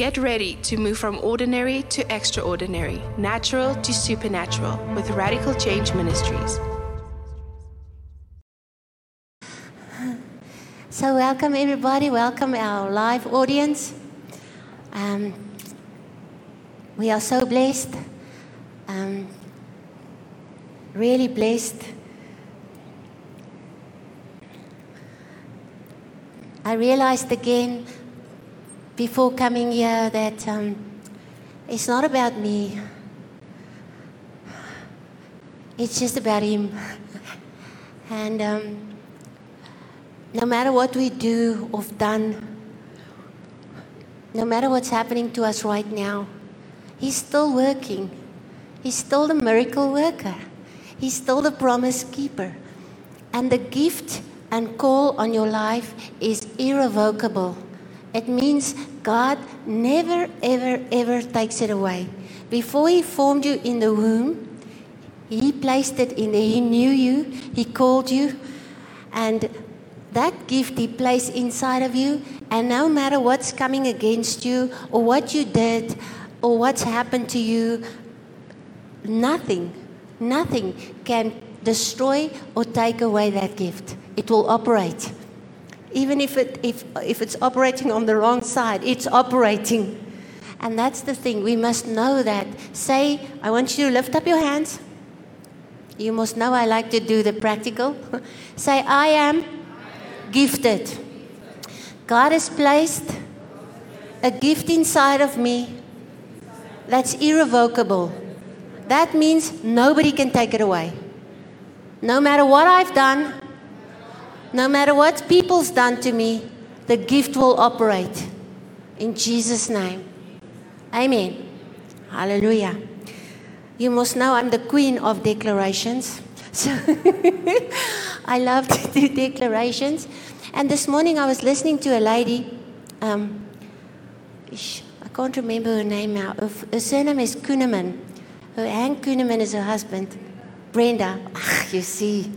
Get ready to move from ordinary to extraordinary, natural to supernatural with Radical Change Ministries. So, welcome everybody, welcome our live audience. Um, we are so blessed, um, really blessed. I realized again before coming here that um, it's not about me, it's just about Him. and um, no matter what we do or done, no matter what's happening to us right now, He's still working. He's still the miracle worker. He's still the promise keeper. And the gift and call on your life is irrevocable. It means God never, ever, ever takes it away. Before He formed you in the womb, He placed it in there. He knew you, He called you, and that gift He placed inside of you. And no matter what's coming against you, or what you did, or what's happened to you, nothing, nothing can destroy or take away that gift. It will operate. Even if, it, if, if it's operating on the wrong side, it's operating. And that's the thing. We must know that. Say, I want you to lift up your hands. You must know I like to do the practical. Say, I am gifted. God has placed a gift inside of me that's irrevocable. That means nobody can take it away. No matter what I've done, no matter what people's done to me, the gift will operate. In Jesus' name. Amen. Hallelujah. You must know I'm the queen of declarations. So I love to do declarations. And this morning I was listening to a lady. Um, I can't remember her name now. Her surname is Kunneman. Her Hank Kunneman is her husband. Brenda. Ach, you see,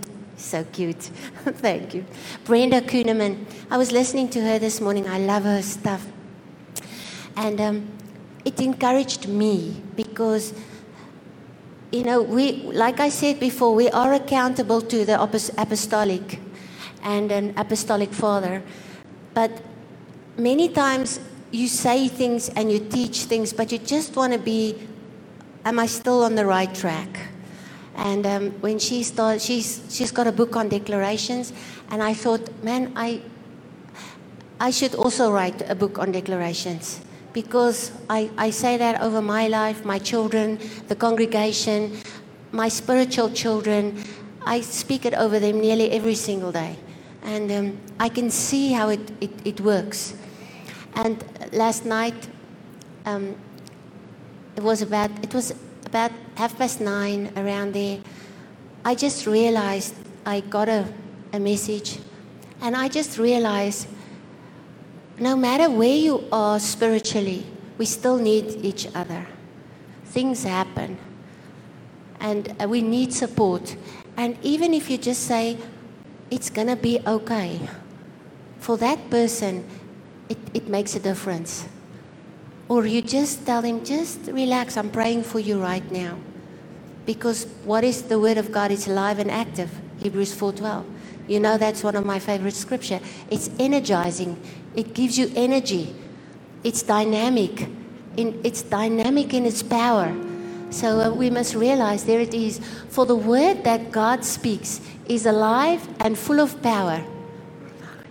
so cute. Thank you. Brenda Kunneman. I was listening to her this morning. I love her stuff. And um, it encouraged me because, you know, we, like I said before, we are accountable to the apostolic and an apostolic father. But many times you say things and you teach things, but you just want to be, am I still on the right track? And um, when she started, she's, she's got a book on declarations. And I thought, man, I, I should also write a book on declarations because I, I say that over my life, my children, the congregation, my spiritual children. I speak it over them nearly every single day. And um, I can see how it, it, it works. And last night, um, it was about, it was about half past nine around there, I just realized I got a, a message. And I just realized no matter where you are spiritually, we still need each other. Things happen. And uh, we need support. And even if you just say, it's going to be okay, for that person, it, it makes a difference. Or you just tell him, just relax, I'm praying for you right now. Because what is the word of God? It's alive and active. Hebrews 4:12. You know that's one of my favorite scripture. It's energizing. It gives you energy. It's dynamic. In, it's dynamic in its power. So uh, we must realize there it is. For the word that God speaks is alive and full of power,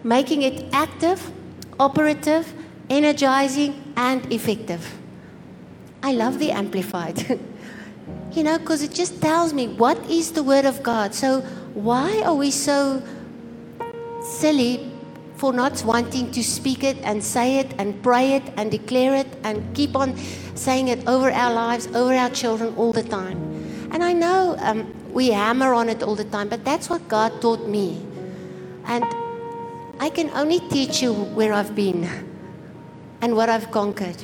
making it active, operative, energizing, and effective. I love the Amplified. you know, because it just tells me what is the Word of God. So, why are we so silly for not wanting to speak it and say it and pray it and declare it and keep on saying it over our lives, over our children all the time? And I know um, we hammer on it all the time, but that's what God taught me. And I can only teach you where I've been and what I've conquered.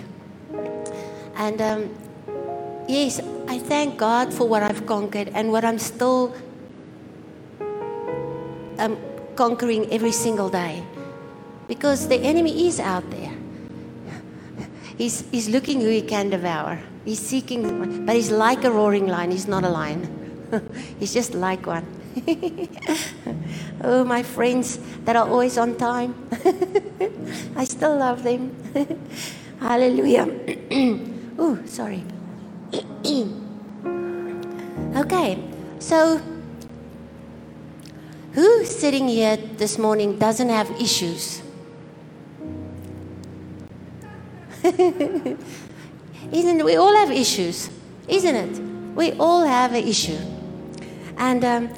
And um, yes, I thank God for what I've conquered and what I'm still um, conquering every single day. Because the enemy is out there. he's, he's looking who he can devour. He's seeking, but he's like a roaring lion. He's not a lion. he's just like one. oh, my friends that are always on time. I still love them. Hallelujah. oh, sorry. okay, so who sitting here this morning doesn't have issues? isn't? We all have issues, isn't it? We all have an issue. And um,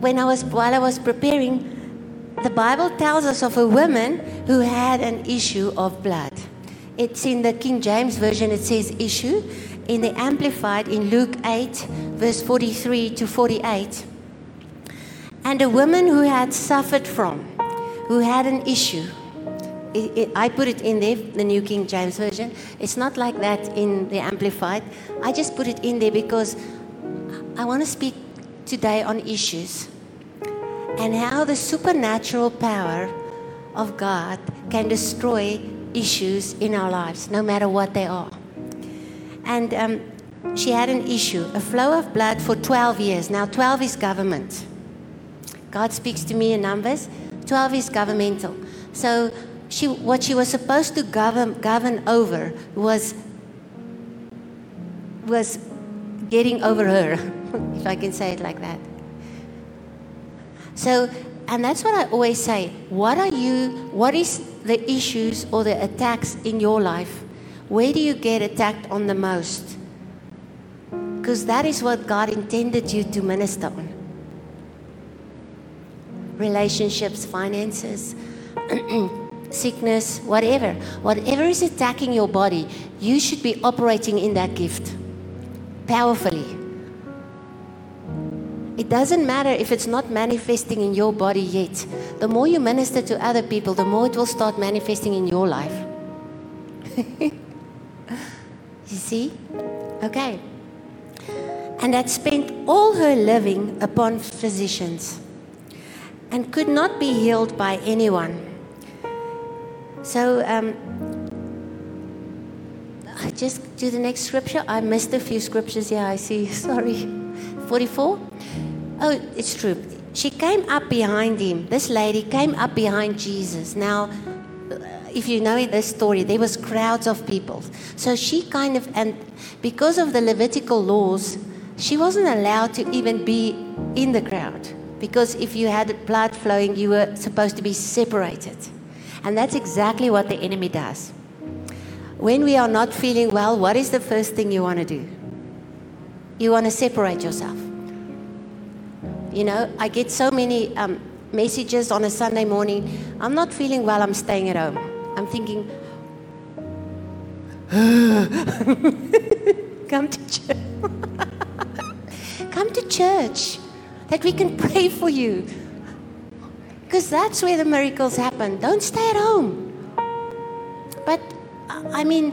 when I was while I was preparing, the Bible tells us of a woman who had an issue of blood. It's in the King James Version, it says issue. In the Amplified, in Luke 8, verse 43 to 48. And a woman who had suffered from, who had an issue. It, it, I put it in there, the New King James Version. It's not like that in the Amplified. I just put it in there because I want to speak today on issues and how the supernatural power of God can destroy issues in our lives, no matter what they are. And um, she had an issue, a flow of blood for 12 years. Now, 12 is government. God speaks to me in numbers. 12 is governmental. So, she, what she was supposed to govern, govern over was, was getting over her, if I can say it like that. So, and that's what I always say. What are you, what is the issues or the attacks in your life? Where do you get attacked on the most? Because that is what God intended you to minister on relationships, finances, sickness, whatever. Whatever is attacking your body, you should be operating in that gift powerfully. It doesn't matter if it's not manifesting in your body yet. The more you minister to other people, the more it will start manifesting in your life. you see? Okay. And had spent all her living upon physicians and could not be healed by anyone. So, um, I just do the next scripture. I missed a few scriptures here, I see. Sorry. 44. Oh, it's true. She came up behind him. This lady came up behind Jesus. Now, uh, if you know this story, there was crowds of people. So she kind of, and because of the Levitical laws, she wasn't allowed to even be in the crowd. Because if you had blood flowing, you were supposed to be separated. And that's exactly what the enemy does. When we are not feeling well, what is the first thing you want to do? You want to separate yourself. You know, I get so many um, messages on a Sunday morning. I'm not feeling well, I'm staying at home. I'm thinking, come to church. come to church that we can pray for you. Because that's where the miracles happen. Don't stay at home. But, I mean,